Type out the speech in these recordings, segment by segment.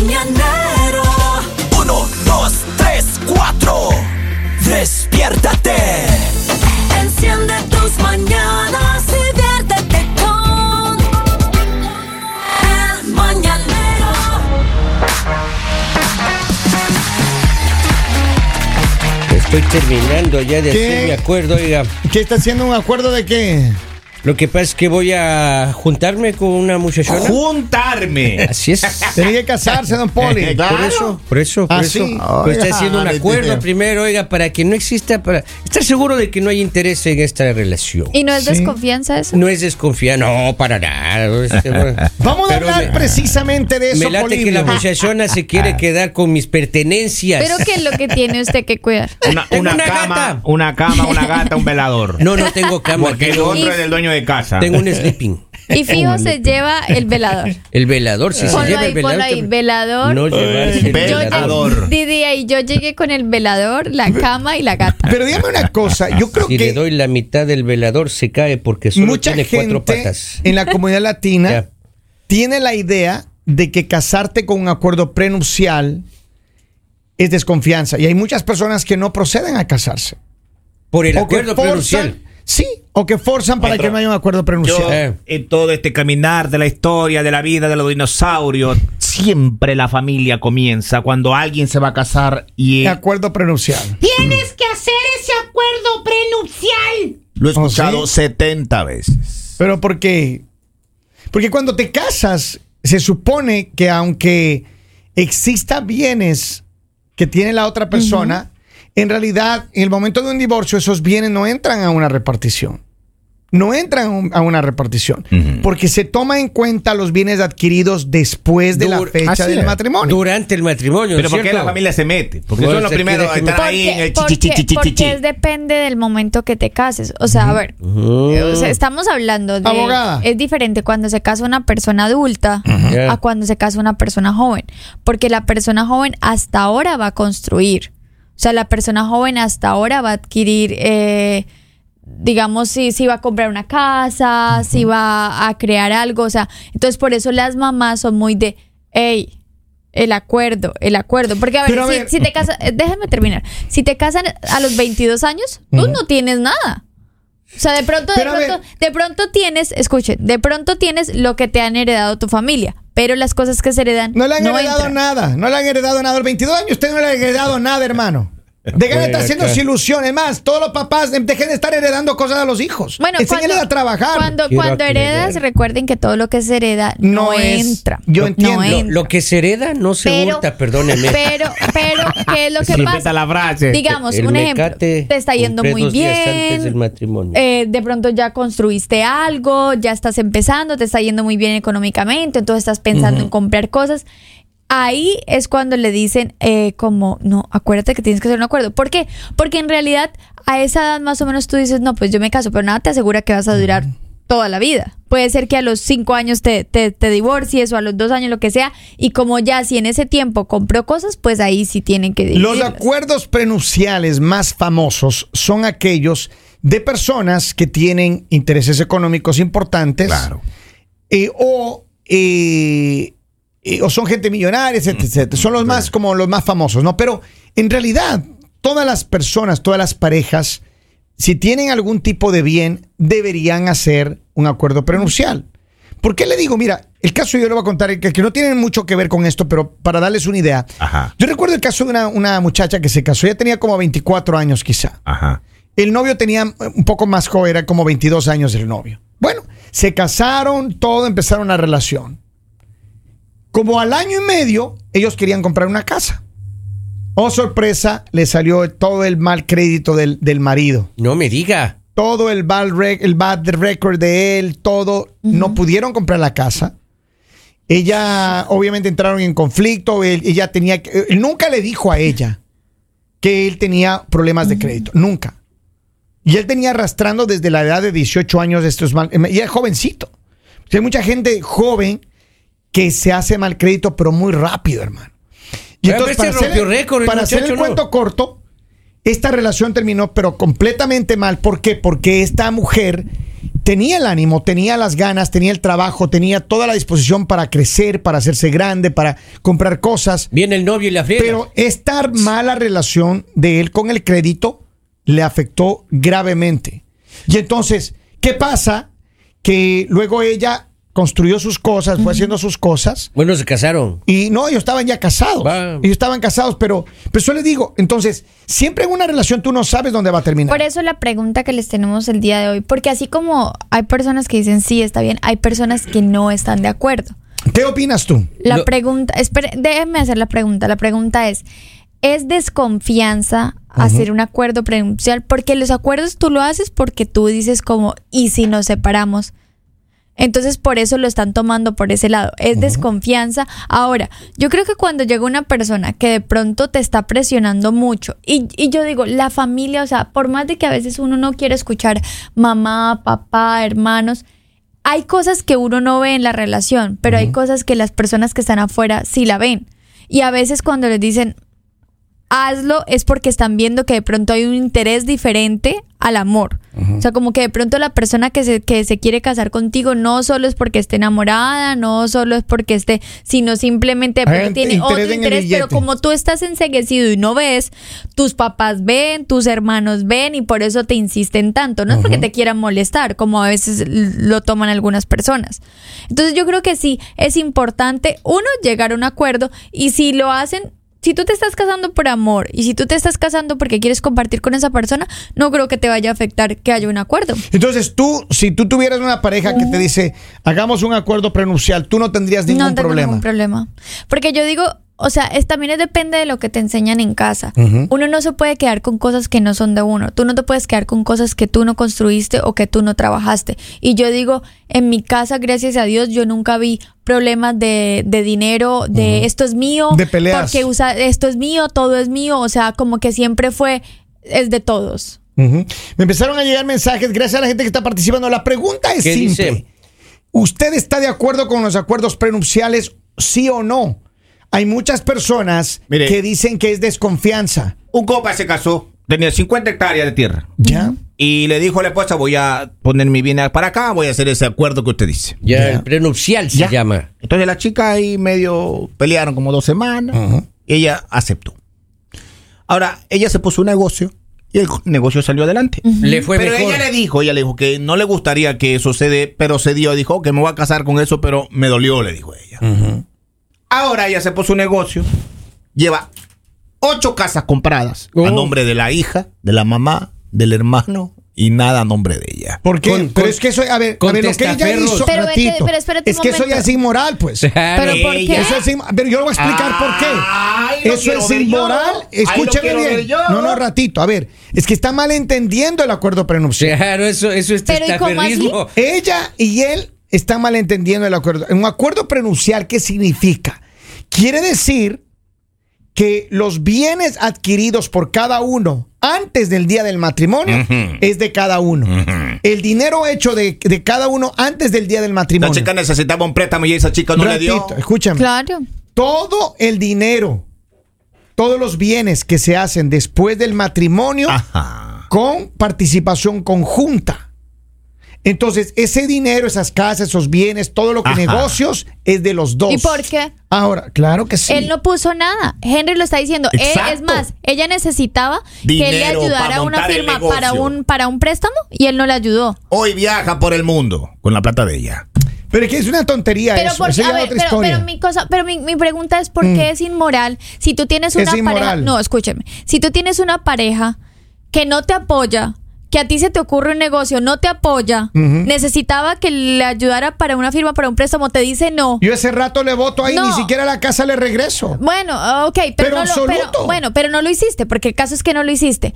mañanero. Uno, dos, tres, cuatro. Despiértate. Enciende tus mañanas y viértete con el mañanero. Estoy terminando ya de ¿Qué? hacer mi acuerdo, oiga. ¿Qué está haciendo un acuerdo de qué? Lo que pasa es que voy a juntarme con una muchachona. Juntarme. Así es. Tiene que casarse, don Poli. Por eso, por eso, por Ah, eso. sí. Pues está haciendo un vale, acuerdo tío. primero, oiga, para que no exista, para estar seguro de que no hay interés en esta relación. ¿Y no es Sí. desconfianza eso? No es desconfiar, no, para nada. Este. Vamos a Pero hablar me- precisamente de eso, Me late que la muchachona se quiere quedar con mis pertenencias. ¿Pero qué es lo que tiene usted que cuidar? Una, Tengo una una cama, gata. una cama, una gata, un velador. No, no tengo cama. Porque el otro es del dueño de casa. tengo un sleeping. Y fijo se lleva el velador. El velador, si se Ponlo lleva ahí, el velador. ponlo ahí, velador. No llevarse el Yo velador. llegué, Didi, ahí yo llegué con el velador, la cama y la gata. Pero dígame una cosa, yo creo Si que le doy la mitad del velador, se cae porque solo mucha tiene cuatro gente patas. en la comunidad latina tiene la idea de que casarte con un acuerdo prenupcial es desconfianza. Y hay muchas personas que no proceden a casarse. Por el O acuerdo forzan- prenupcial. Sí, o que forzan para Maestro, que no haya un acuerdo Yo, prenupcial. Eh. en todo este caminar de la historia, de la vida de los dinosaurios, siempre la familia comienza cuando alguien se va a casar y Acuerdo prenupcial. Tienes que hacer ese acuerdo prenupcial. lo he ¿Oh, escuchado sí? 70 veces. Pero ¿por qué? Porque cuando te casas, se supone que aunque exista bienes que tiene la otra persona, en realidad, en el momento de un divorcio, esos bienes no entran a una repartición. No entran a un- a una repartición. Porque se toma en cuenta los bienes adquiridos después de la fecha del es. matrimonio. Durante el matrimonio. Pero ¿por qué la familia se mete? Porque son los primeros estar ahí en el Porque, depende del momento que te cases. O sea, a ver, o sea, estamos hablando de... Abogada. Es diferente cuando se casa una persona adulta a cuando se casa una persona joven. Porque la persona joven hasta ahora va a construir. O sea, la persona joven hasta ahora va a adquirir... eh, digamos, si, si va a comprar una casa, si va a crear algo, o sea, entonces por eso las mamás son muy de, hey, el acuerdo, el acuerdo, porque a ver, a si, ver- si te casas, eh, déjame terminar, si te casan a los 22 años, tú no tienes nada. O sea, de pronto, de pronto, de pronto tienes, escuchen, de pronto tienes lo que te han heredado tu familia, pero las cosas que se heredan No le han heredado entran. nada. No le han heredado nada. A los 22 años usted no le ha heredado nada, hermano. Dejen de estar haciendo ilusiones. Más, todos los papás dejen de estar heredando cosas a los hijos. Bueno, Enséñales a trabajar. Cuando, cuando heredas, recuerden que todo lo que se hereda no, No es- entra. yo No entiendo. entra. Lo que se hereda no se pero, hurta, perdóneme. Pero, pero, ¿qué es lo que pasa? la frase. Digamos, El un ejemplo, te está yendo muy dos días antes del bien. matrimonio. eh, de pronto ya construiste algo, ya estás empezando, te está yendo muy bien económicamente, entonces estás pensando en comprar cosas. Ahí es cuando le dicen eh, como, no, acuérdate que tienes que hacer un acuerdo. ¿Por qué? Porque en realidad a esa edad más o menos tú dices, no, pues yo me caso, pero nada te asegura que vas a durar toda la vida. Puede ser que a los cinco años te, te, te divorcies o a los dos años lo que sea, y como ya si en ese tiempo compró cosas, pues ahí sí tienen que Los dividirlas. acuerdos prenupciales más famosos son aquellos de personas que tienen intereses económicos importantes. Claro. eh, o, eh, eh, o son gente millonaria, etcétera, etcétera. Son los más como los más famosos, ¿no? Pero en realidad, todas las personas, todas las parejas, si tienen algún tipo de bien, deberían hacer un acuerdo prenupcial. ¿Por qué le digo? Mira, el caso yo le voy a contar, que, que no tiene mucho que ver con esto, pero para darles una idea. Ajá. Yo recuerdo el caso de una, una muchacha que se casó, ella tenía como 24 años quizá. Ajá. El novio tenía un poco más joven, era como 22 años el novio. Bueno, se casaron, todo, empezaron una relación. Como al año y medio, ellos querían comprar una casa. Oh, sorpresa, le salió todo el mal crédito del, del marido. No me diga. Todo el bad, rec- el bad record de él, todo. No pudieron comprar la casa. Ella, obviamente, entraron en conflicto. Él, ella tenía que. Él nunca le dijo a ella que él tenía problemas de crédito. Nunca. Y él tenía arrastrando desde la edad de 18 años estos mal. Y era jovencito. O sea, hay mucha gente joven que se hace mal crédito, pero muy rápido, hermano. Y Pero a veces hacer récord para hacer el cuento corto, esta relación terminó, pero completamente mal. ¿Por qué? Porque esta mujer tenía el ánimo, tenía las ganas, tenía el trabajo, tenía toda la disposición para crecer, para hacerse grande, para comprar cosas. Viene el novio y la friega. Pero esta mala relación de él con el crédito le afectó gravemente. Y entonces, ¿qué pasa? Que luego ella construyó sus cosas, fue haciendo sus cosas. bueno, se casaron. Y no, ellos estaban ya casados. Va. Ellos estaban casados, pero, pero yo les digo, entonces, siempre en una relación tú no sabes dónde va a terminar. Por eso la pregunta que les tenemos el día de hoy, porque así como hay personas que dicen sí, está bien, hay personas que no están de acuerdo. ¿Qué opinas tú? La Lo- pregunta, espere, déjenme hacer la pregunta. La pregunta es, ¿es desconfianza hacer un acuerdo prenupcial? Porque los acuerdos tú lo haces porque tú dices como, ¿y si nos separamos? Entonces por eso lo están tomando por ese lado. Es desconfianza. Ahora, yo creo que cuando llega una persona que de pronto te está presionando mucho, y, y yo digo, la familia, o sea, por más de que a veces uno no quiere escuchar mamá, papá, hermanos, hay cosas que uno no ve en la relación, pero hay cosas que las personas que están afuera sí la ven. Y a veces cuando les dicen, hazlo, es porque están viendo que de pronto hay un interés diferente al amor. O sea, como que de pronto la persona que se, que se quiere casar contigo no solo es porque esté enamorada, no solo es porque esté, sino simplemente interés tiene otro interés, pero como tú estás enseguecido y no ves, tus papás ven, tus hermanos ven y por eso te insisten tanto. No es porque te quieran molestar, como a veces lo toman algunas personas. Entonces yo creo que sí, es importante, uno, llegar a un acuerdo y si lo hacen... Si tú te estás casando por amor y si tú te estás casando porque quieres compartir con esa persona, no creo que te vaya a afectar que haya un acuerdo. Entonces tú, si tú tuvieras una pareja que te dice, hagamos un acuerdo prenupcial, tú no tendrías ningún no tengo problema. ningún problema. Porque yo digo, o sea, es, también es- depende de lo que te enseñan en casa. Uno no se puede quedar con cosas que no son de uno. Tú no te puedes quedar con cosas que tú no construiste o que tú no trabajaste. Y yo digo, en mi casa, gracias a Dios, yo nunca vi problemas de, de dinero, de esto es mío, De peleas. porque usa, esto es mío, todo es mío. O sea, como que siempre fue, es de todos. Me empezaron a llegar mensajes, gracias a la gente que está participando. La pregunta es ¿Qué simple. dice? ¿Usted está de acuerdo con los acuerdos prenupciales, sí o no? Hay muchas personas Mire. que dicen que es desconfianza. Un copa se casó, tenía 50 hectáreas de tierra. ¿Ya? Y le dijo a la esposa, voy a poner mi bien para acá, voy a hacer ese acuerdo que usted dice. Ya, Ya. el prenupcial se Ya. llama. Entonces la chica ahí medio pelearon como dos semanas. Y ella aceptó. Ahora, ella se puso un negocio y el negocio salió adelante. Le fue pero mejor. ella le dijo, ella le dijo que no le gustaría que eso se dé, pero se dio. Dijo que me voy a casar con eso, pero me dolió, le dijo ella. Ahora ella se puso un negocio, lleva ocho casas compradas Oh. a nombre de la hija, de la mamá, del hermano y nada a nombre de ella. ¿Por qué? Con- pero con- es que eso, a ver, a ver, lo que ella hizo, Pero ratito, pero espérate un es que eso ya es inmoral, pues. Pero ¿por qué? Eso es pero yo le voy a explicar por qué. Ay, lo Eso es inmoral. Lo ver bien. yo. No, no, ratito. A ver, es que está mal entendiendo el acuerdo prenupcial. Claro, eso, eso es testaferrismo. Ella y él están malentendiendo el acuerdo. Un acuerdo prenupcial, ¿qué significa? Quiere decir que los bienes adquiridos por cada uno antes del día del matrimonio es de cada uno. El dinero hecho de, de cada uno antes del día del La matrimonio. chica necesitaba un préstamo y esa chica no le dio. Escúchame. Claro. Todo el dinero, todos los bienes que se hacen después del matrimonio Ajá. con participación conjunta. Entonces, ese dinero, esas casas, esos bienes, todo lo que Ajá. negocios es de los dos. ¿Y por qué? Ahora, claro que sí. Él no puso nada. Henry lo está diciendo. Él- Exacto. es más, ella necesitaba que él le ayudara a una firma para un, para un préstamo y él no le ayudó. Hoy viaja por el mundo con la plata de ella. Pero es que es una tontería Pero, eso. por- eso a es ver, otra pero, pero mi cosa, pero mi, mi pregunta es por qué es inmoral si tú tienes Es una inmoral. pareja. No, escúcheme. Si tú tienes una pareja que no te apoya, que a ti se te ocurre un negocio, no te apoya, necesitaba que le ayudara para una firma, para un préstamo, te dice no. Yo ese rato le voto ahí, No. ni siquiera a la casa le regreso. Bueno, ok, pero, Pero no lo, pero- bueno, pero no lo hiciste, porque el caso es que no lo hiciste.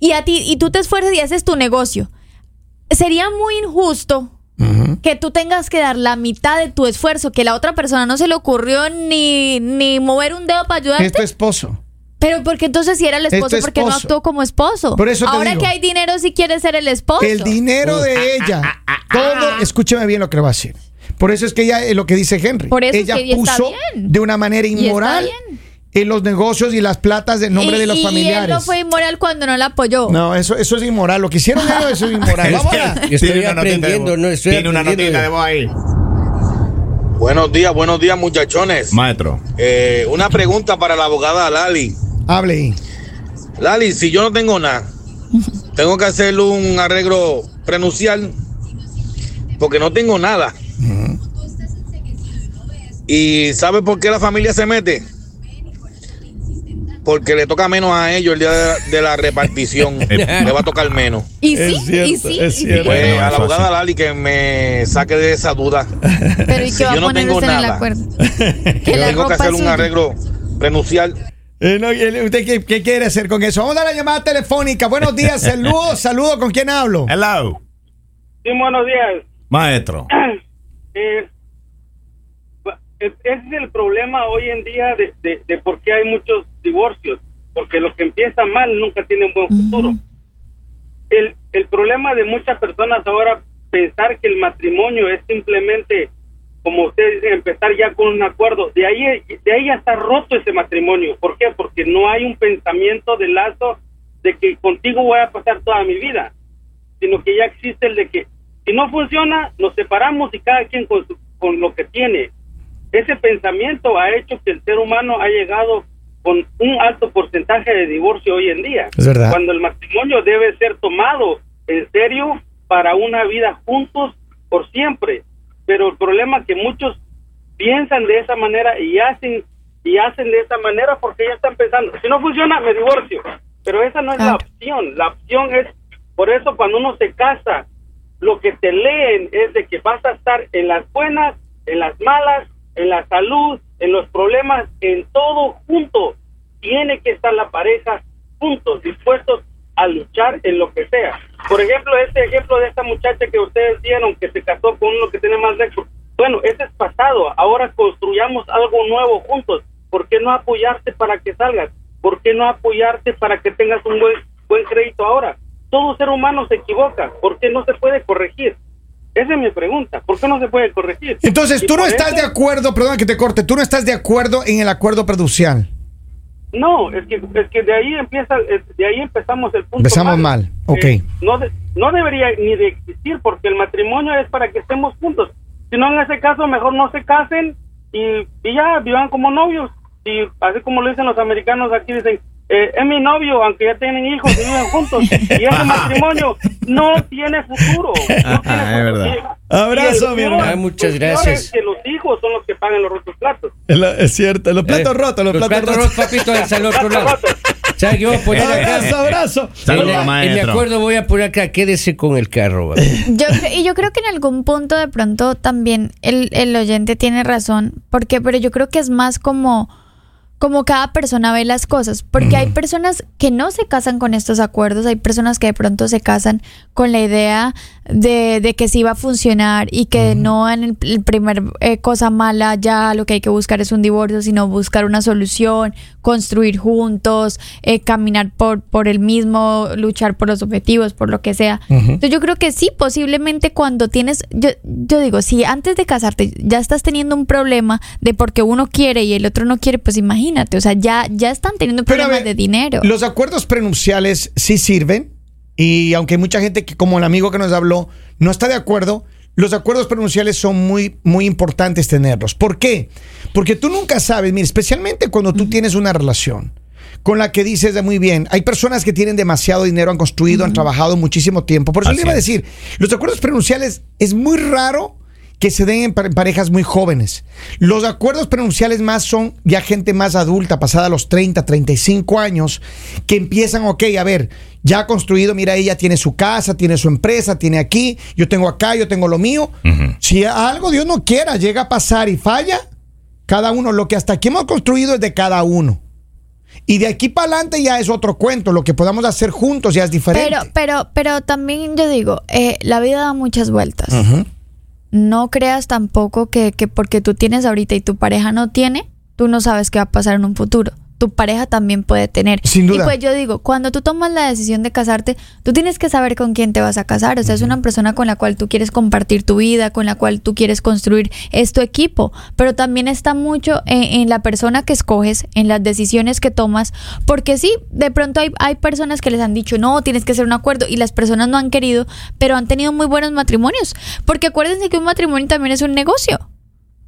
Y a ti, y tú te esfuerzas y haces tu negocio. Sería muy injusto que tú tengas que dar la mitad de tu esfuerzo, que la otra persona no se le ocurrió ni, ni mover un dedo para ayudarte. Es tu esposo. Pero porque entonces si era el Es esposo, porque no actuó como esposo? Por eso te Ahora digo. que hay dinero, si quieres ser el esposo. El dinero de ella, todo, escúcheme bien lo que le voy a decir. Por eso es que ella, eh, lo que dice Henry, Por eso es ella que ella está puso bien. de una manera inmoral en los negocios y las platas de nombre Y- de los y- familiares. Y él no fue inmoral cuando no la apoyó. No, eso, eso es inmoral. Lo que hicieron ellos, eso es inmoral. Vamos a- Yo estoy aprendiendo, no estoy Tiene una notita de voz ahí. Buenos días, buenos días muchachones. Maestro. Eh, una pregunta para la abogada Lali. Hable. Lali, si yo no tengo nada, tengo que hacer un arreglo prenuncial porque no tengo nada. ¿Y sabe por qué la familia se mete? Porque le toca menos a ellos el día de la, de la repartición. le va a tocar menos. Y sí, Es cierto, y sí. es cierto. Pues a la abogada. Lali que me saque de esa duda. Pero ¿y Si yo a no tengo usted en el nada. acuerdo? Que Yo la tengo que hacer un arreglo prenuncial. Eh, no, ¿y ¿Usted qué, qué quiere hacer con eso? Vamos a la llamada telefónica. Buenos días, saludos, saludos. ¿Con quién hablo? Hello. Sí, buenos días. Maestro. Eh, ese es el problema hoy en día de, de, de por qué hay muchos divorcios, porque lo que empieza mal nunca tiene un buen futuro. El, el problema de muchas personas ahora pensar que el matrimonio es simplemente, como ustedes dicen, empezar ya con un acuerdo. De ahí, de ahí ya está roto ese matrimonio. ¿Por qué? Porque no hay un pensamiento de lazo de que contigo voy a pasar toda mi vida, sino que ya existe el de que si no funciona, nos separamos y cada quien con, su- con lo que tiene. Ese pensamiento ha hecho que el ser humano ha llegado con un alto porcentaje de divorcio hoy en día. Es verdad. Cuando el matrimonio debe ser tomado en serio para una vida juntos por siempre. Pero el problema es que muchos piensan de esa manera y hacen y hacen de esa manera porque ya están pensando, si no funciona, me divorcio. Pero esa no es la Claro. opción. La opción es, por eso cuando uno se casa, lo que te leen es de que vas a estar en las buenas, en las malas, en la salud, en los problemas, en todo junto. Tiene que estar la pareja juntos, dispuestos a luchar en lo que sea. Por ejemplo, este ejemplo de esta muchacha que ustedes vieron que se casó con uno que tiene más sexo. Bueno, ese es pasado. Ahora construyamos algo nuevo juntos. ¿Por qué no apoyarte para que salgas? ¿Por qué no apoyarte para que tengas un buen, buen crédito ahora? Todo ser humano se equivoca. ¿Por qué no se puede corregir? Esa es mi pregunta. ¿Por qué no se puede corregir? Entonces, tú no estás eso- de acuerdo, perdón que te corte, tú no estás de acuerdo en el acuerdo producial. No, es que, es que de ahí empieza, de ahí empezamos el punto. Empezamos mal, ok. Eh, no, de- no debería ni de existir porque el matrimonio es para que estemos juntos. Si no, en ese caso, mejor no se casen y, y ya vivan como novios. Y así como lo dicen los americanos aquí, dicen, eh, es mi novio, aunque ya tienen hijos y viven juntos. Y ese matrimonio no tiene futuro. No tiene Es futuro. verdad. Y- Abrazo, y mi hermano. Muchas gracias. es que los hijos son los que pagan los rotos platos. Es cierto, los platos Eh, rotos, los, Los platos, platos rotos. rotos, papito, es al otro lado. ¿Sabes qué voy a poner Abrazo, acá? abrazo. En, Saludos, mi maestro. acuerdo voy a poner acá, quédese con el carro. Yo, y yo creo que en algún punto de pronto también el, el oyente tiene razón, porque pero yo creo que es más como como cada persona ve las cosas, porque hay personas que no se casan con estos acuerdos, hay personas que de pronto se casan con la idea de, de que sí va a funcionar y que no en el, el primer eh, cosa mala ya lo que hay que buscar es un divorcio, sino buscar una solución, construir juntos, eh, caminar por, por el mismo, luchar por los objetivos, por lo que sea. Entonces yo creo que sí, posiblemente cuando tienes, yo, yo digo, si antes de casarte ya estás teniendo un problema de porque uno quiere y el otro no quiere, pues imagínate, o sea, ya, ya están teniendo problemas ver, de dinero. Los acuerdos prenupciales sí sirven y aunque hay mucha gente que como el amigo que nos habló no está de acuerdo, los acuerdos prenupciales son muy muy importantes tenerlos. ¿Por qué? Porque tú nunca sabes, mira, especialmente cuando tú tienes una relación con la que dices de muy bien, hay personas que tienen demasiado dinero, han construido, han trabajado muchísimo tiempo. Por eso le iba a decir, los acuerdos prenupciales es muy raro que se den en pa- en parejas muy jóvenes. Los acuerdos prenupciales más son ya gente más adulta, pasada los 30, 35 años, que empiezan, ok, a ver, ya ha construido, mira, ella tiene su casa, tiene su empresa, tiene aquí, yo tengo acá, yo tengo lo mío. Si algo Dios no quiera llega a pasar y falla, cada uno, lo que hasta aquí hemos construido es de cada uno. Y de aquí para adelante ya es otro cuento, lo que podamos hacer juntos ya es diferente. Pero, pero, pero también yo digo, eh, la vida da muchas vueltas. No creas tampoco que, que porque tú tienes ahorita y tu pareja no tiene, tú no sabes qué va a pasar en un futuro. Tu pareja también puede tener. Sin duda. Y pues yo digo, cuando tú tomas la decisión de casarte, tú tienes que saber con quién te vas a casar. O sea, es una persona con la cual tú quieres compartir tu vida, con la cual tú quieres construir es tu equipo. Pero también está mucho en, en la persona que escoges, en las decisiones que tomas. Porque sí, de pronto hay, hay personas que les han dicho, no, tienes que hacer un acuerdo. Y las personas no han querido, pero han tenido muy buenos matrimonios. Porque acuérdense que un matrimonio también es un negocio.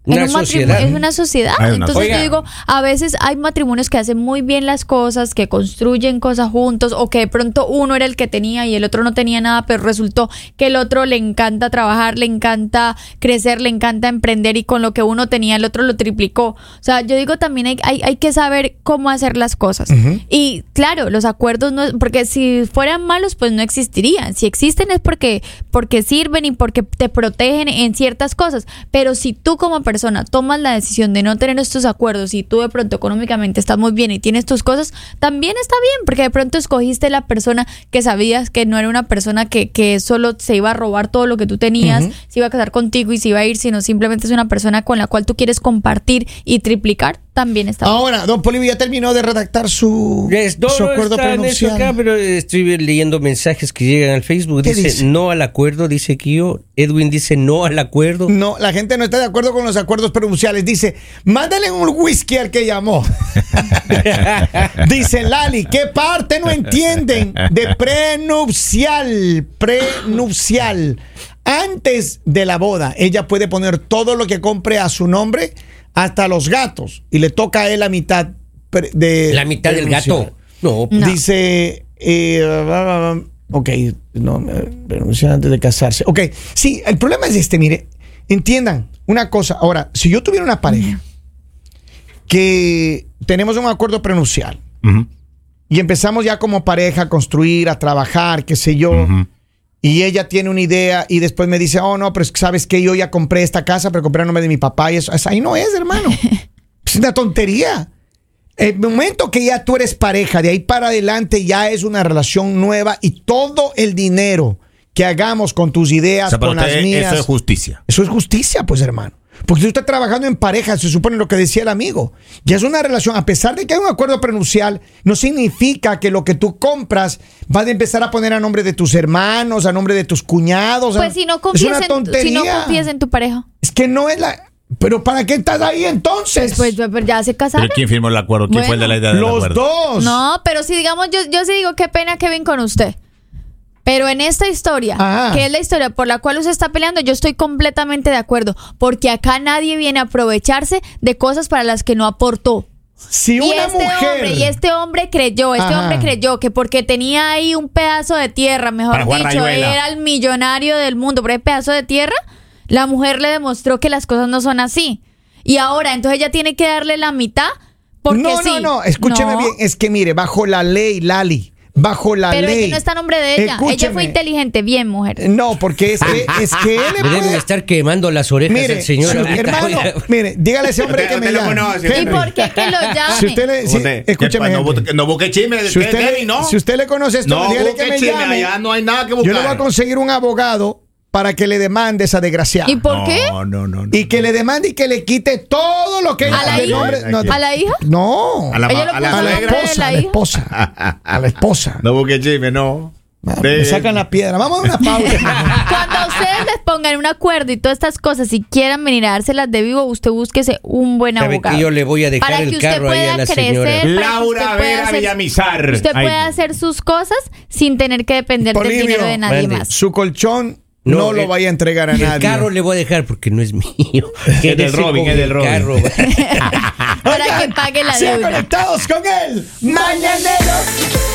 En un matrimonio- sociedad. Es una sociedad. Una- Entonces yo digo, a veces hay matrimonios que hacen muy bien las cosas, que construyen cosas juntos, o que de pronto uno era el que tenía y el otro no tenía nada, pero resultó que el otro le encanta trabajar, le encanta crecer, le encanta emprender y con lo que uno tenía el otro lo triplicó. O sea, yo digo también hay, hay, hay que saber cómo hacer las cosas. Y claro, los acuerdos no, porque si fueran malos, pues no existirían. Si existen es porque, porque sirven y porque te protegen en ciertas cosas. Pero si tú como persona tomas la decisión de no tener estos acuerdos y tú de pronto económicamente estás muy bien y tienes tus cosas, también está bien, porque de pronto escogiste la persona que sabías que no era una persona que, que solo se iba a robar todo lo que tú tenías, se iba a casar contigo y se iba a ir, sino simplemente es una persona con la cual tú quieres compartir y triplicar, también está. Ahora, don Polivio ya terminó de redactar su, Es- no, su no acuerdo prenupcial. acá, pero estoy leyendo mensajes que llegan al Facebook. ¿Qué Dice, dice? no al acuerdo, dice Kio. Edwin dice no al acuerdo. No, la gente no está de acuerdo con los acuerdos prenupciales. Dice, mándale un whisky al que llamó. Dice Lali, ¿qué parte no entienden de prenupcial? Prenupcial. Antes de la boda, ella puede poner todo lo que compre a su nombre, hasta los gatos, y le toca a él la mitad de La mitad del gato. No, No. Dice, eh, ok, no, eh, renunciar antes de casarse. Ok, sí, el problema es este, mire, entiendan una cosa. Ahora, si yo tuviera una pareja que tenemos un acuerdo prenupcial Ujú. y empezamos ya como pareja a construir, a trabajar, qué sé yo, Ujú. Y ella tiene una idea y después me dice, oh no, pero sabes que yo ya compré esta casa, pero compré a nombre de mi papá y eso, eso ahí no es, hermano. es una tontería. El momento que ya tú eres pareja, de ahí para adelante ya es una relación nueva y todo el dinero que hagamos con tus ideas, O sea, para con las mías, eso es justicia. eso es justicia, pues hermano. Porque tú estás trabajando en pareja, se supone lo que decía el amigo. Ya es una relación, a pesar de que hay un acuerdo prenupcial, no significa que lo que tú compras vas a empezar a poner a nombre de tus hermanos, a nombre de tus cuñados. Pues a- si no es confías, en, tu- si tontería. no confías en tu pareja, Es que no es la. Pero ¿para qué estás ahí entonces? pues, pues ya se casaron. ¿Pero quién firmó el acuerdo? ¿Quién fue el de la idea del Los acuerdo? dos. No, pero si digamos, yo, yo sí digo, qué pena Kevin con usted. Pero en esta historia, Ajá. que es la historia por la cual usted está peleando, yo estoy completamente de acuerdo. Porque acá nadie viene a aprovecharse de cosas para las que no aportó. Si y una este mujer. hombre, y este hombre creyó, este Ajá. hombre creyó que porque tenía ahí un pedazo de tierra, mejor Para dicho, era el millonario del mundo, por ese pedazo de tierra, la mujer le demostró que las cosas no son así. Y ahora, entonces ella tiene que darle la mitad. Porque no, sí. no, no, escúcheme No. bien. Es que mire, bajo la ley, Lali, bajo la Pero ley. es que no está a nombre de ella. Ella Escúcheme. fue inteligente, bien, mujer. No, porque es que, es que él le puede- estar quemando las orejas Mire, al señor. hermano, mire, dígale a ese hombre que me llame. ¿Y por qué que lo llame? Si usted le, si- escúcheme, no, no busque chisme. si usted, le, no. si usted le conoce esto, no dígale busque que me chisme, llame. allá no hay nada que Yo buscar. le voy a conseguir un abogado para que le demande a esa desgraciada. ¿Y por qué? No, no, no. Y que le demande y que le quite todo lo que ¿A la de hija? no, ¿A la hija? No. A la, Ella a la a la esposa, la a la esposa. A la esposa. No busque chisme, no. Me sacan la piedra. Vamos a una pausa. Cuando ustedes les pongan un acuerdo y todas estas cosas y quieran venir a dárselas de vivo, usted búsquese un buen ¿Sabe abogado. que yo le voy a dejar Para el que usted carro ahí a pueda la crecer, señora? para que Laura usted pueda Vera hacer- Villamizar. Usted puede hacer sus cosas sin tener que depender del dinero de nadie más. Su colchón no, No, lo el- vaya a entregar a El nadie. carro le voy a dejar porque no es mío. Es del Robin, es del el Robin. carro. Para que pague la deuda. conectados con él. Mañanero.